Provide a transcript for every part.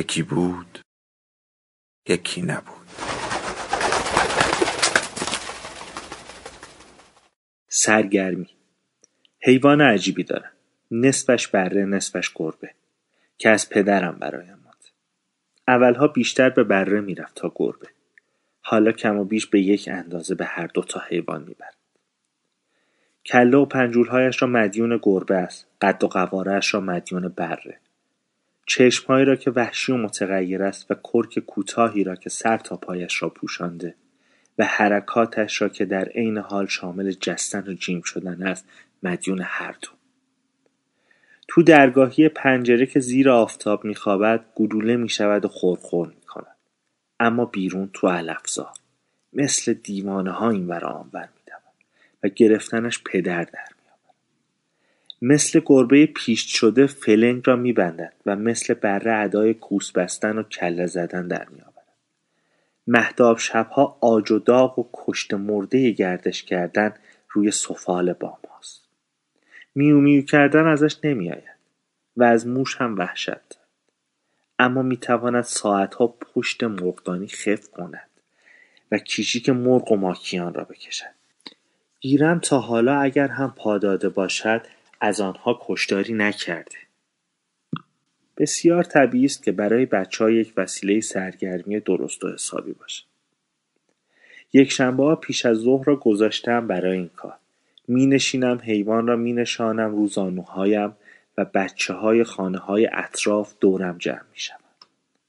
یکی بود یکی نبود. سرگرمی. حیوان عجیبی دارم. نصفش بره نصفش گربه. که از پدرم برایم ماند. اولها بیشتر به بره می‌رفت تا گربه. حالا کم و بیش به یک اندازه به هر دو تا حیوان می‌برد. کله و پنجولهایش را مدیون گربه است. قد و قوارهاش را مدیون بره. چشمهایی را که وحشی و متغیر است و کرک کوتاهی را که سر تا پایش را پوشانده و حرکاتش را که در عین حال شامل جستن و جیم شدن است مدیون هر دو. تو درگاهی پنجره که زیر آفتاب میخوابد گلوله می‌شود و خورخور می‌کند. اما بیرون تو علفزار مثل دیوانه ها این ور آنور میدود و گرفتنش پدر در مثل گربه پیشت شده فلنگ را میبندد و مثل بره ادای کوس بستن و کله زدن در میآورد. مهتاب شبها آج و داغ و کشت مرده گردش کردن روی سفال بام هاست. میو میو کردن ازش نمیآید و از موش هم وحشت اما می‌تواند ساعتها پشت مرغدانی خف کند و کیشیک مرغ و ماکیان را بکشد. گیرم تا حالا اگر هم پاداده باشد از آنها کشداری نکرده. بسیار طبیعی است که برای ها یک وسیله سرگرمی درست و حسابی باشد ها پیش از ظهر را گذاشتم برای این کار. می نشینم حیوان را می نشانم رو زانوهایم و بچه های خانه های اطراف دورم جمع می شود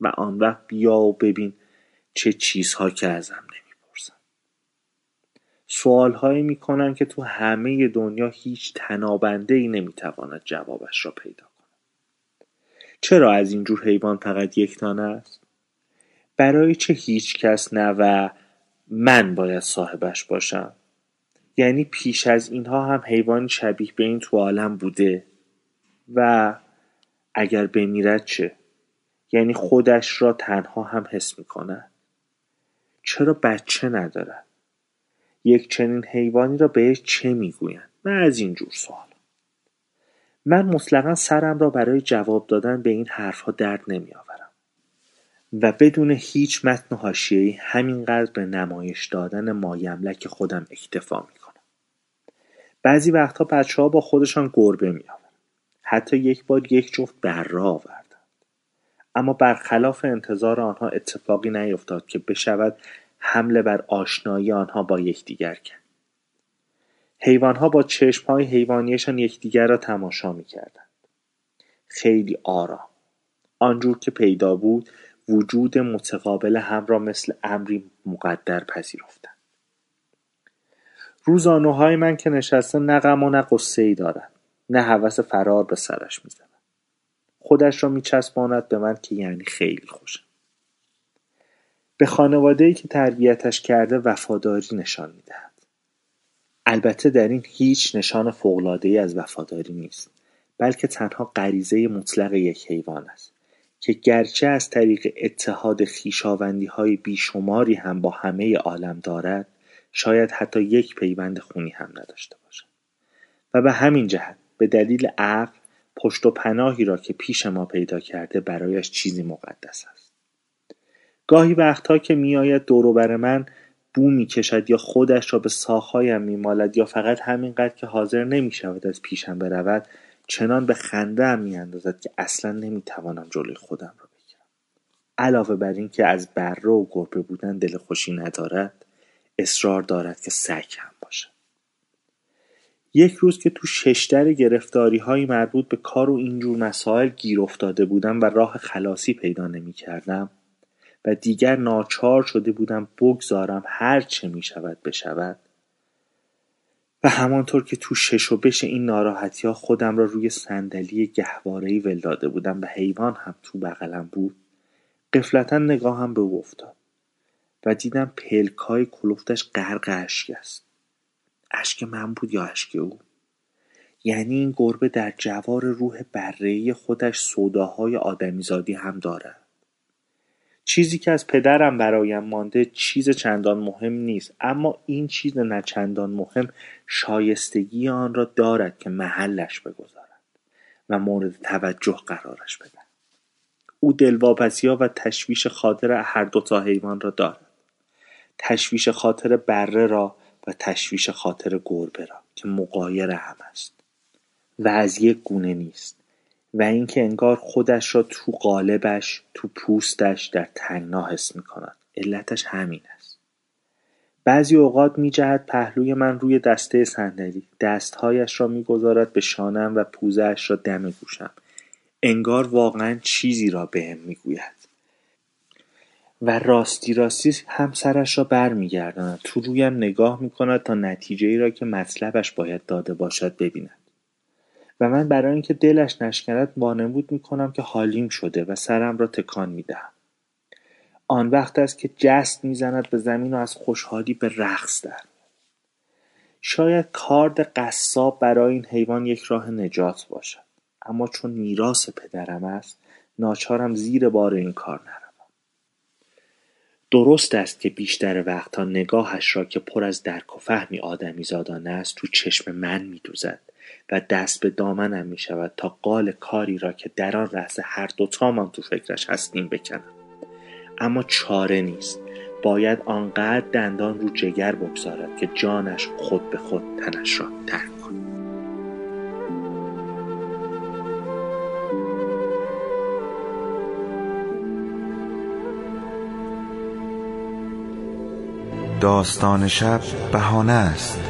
و آن وقت بیا و ببین چه چیزها که ازم سوالهایی می‌کنن که تو همه دنیا هیچ تنابنده ای نمی‌تواند جوابش را پیدا کند. چرا از اینجور حیوان فقط یک تانه است؟ برای چه هیچ کس نه و من باید صاحبش باشم؟ یعنی پیش از اینها هم حیوان شبیه به این تو عالم بوده؟ و اگر بمیرد چه؟ یعنی خودش را تنها هم حس می‌کند؟ چرا بچه ندارد؟ یک چنین حیوانی را بهش چه می‌گویند؟ و از این جور سوال. من مطلقا سرم را برای جواب دادن به این حرفها درد نمیآورم. و بدون هیچ متن حاشیهای همینقدر به نمایش دادن مایملک خودم اکتفا می‌کنم. بعضی وقتها بچه ها با خودشان گربه میآورند. حتی یک بار یک جفت بره آوردند. اما برخلاف انتظار آنها اتفاقی نیفتاد که بشود حمله بر آشنایی آنها با یکدیگر کرد. حیوانها با چشمهای حیوانیشان یکدیگر را تماشا می‌کردند. خیلی آرام. آنجور که پیدا بود وجود متقابل هم را مثل امری مقدر پذیرفتند. روزانوهای من که نشسته نه غم و نه قصه ای دارد نه هوس فرار به سرش می‌زند خودش را میچسباند به من که یعنی خیلی خوشم. به ای که تربیتش کرده وفاداری نشان می‌دهد. البته در این هیچ نشان ای از وفاداری نیست بلکه تنها غریزه مطلق یک حیوان است که گرچه از طریق اتحاد های بیشماری هم با همه عالم دارد شاید حتی یک پیوند خونی هم نداشته باشد. و به همین جهت به دلیل عقل پشت و پناهی را که پیش ما پیدا کرده برایش چیزی مقدس است. گاهی وقتها که میآید دوروبر من بو می‌کشد یا خودش را به ساقهایم میمالد یا فقط همینقدر که حاضر نمی‌شود از پیشم برود چنان به خنده می میاندازد که اصلا نمی‌توانم جلوی خودم را بگیرم. علاوه بر این که از بره و گربه بودن دل خوشی ندارد اصرار دارد که سگ هم باشد. یک روز که تو ششتر گرفتاری های مربوط به کار و اینجور مسائل گیر افتاده بودم و راه خلاصی پیدا نمی کردم و دیگر ناچار شده بودم بگذارم هر چه می شود بشود. و همانطور که تو شش و بش این ناراحتی ها خودم را روی صندلی گهواره‌ای ول داده بودم و حیوان هم تو بغلم بود قفلتا نگاهم به او افتاد و دیدم پلکای کلوفتش غرق اشک است. اشک من بود یا اشک او؟ یعنی این گربه در جوار روح برهی خودش سوداهای آدمیزادی هم دارد. چیزی که از پدرم برایم مانده چیز چندان مهم نیست. اما این چیز نه چندان مهم شایستگی آن را دارد که محلش بگذارد و مورد توجه قرارش بدهد. او ها و تشویش خاطر هر دو تا حیوان را دارد. تشویش خاطر بره را و تشویش خاطر گربه را که مقایر هم است. و از یک گونه نیست. و اینکه انگار خودش را تو قالبش تو پوستش در تنگنا حس کند علتش همین است. بعضی اوقات میجهد پهلوی من روی دسته صندلی. دستهایش را می‌گذارد به شانم و پوزهاش را دم گوشم. انگار واقعا چیزی را بهم می‌گوید. و راستی راستی هم سرش را برمیگرداند. تو رویم نگاه می‌کند تا نتیجه ای را که مطلبش باید داده باشد ببیند. و من برای اینکه دلش نشکند وانمود می‌کنم که حالیم شده و سرم را تکان می‌دهم. آن وقت است که جست می‌زند به زمین و از خوشحالی به رقص در شاید کارد قصاب برای این حیوان یک راه نجات باشد اما چون میراث پدرم است ناچارم زیر بار این کار نروم. درست است که بیشتر وقتها نگاهش را که پر از درک و فهمی آدمیزادانه است تو چشم من میدوزد. و دست به دامنم می شود تا قال کاری را که در آن لحظه هر دوتامان تو فکرش هستیم بکنم. اما چاره نیست. باید آنقدر دندان رو جگر بگذارد که جانش خود به خود تنش را ترک کند. داستان شب بهانه است.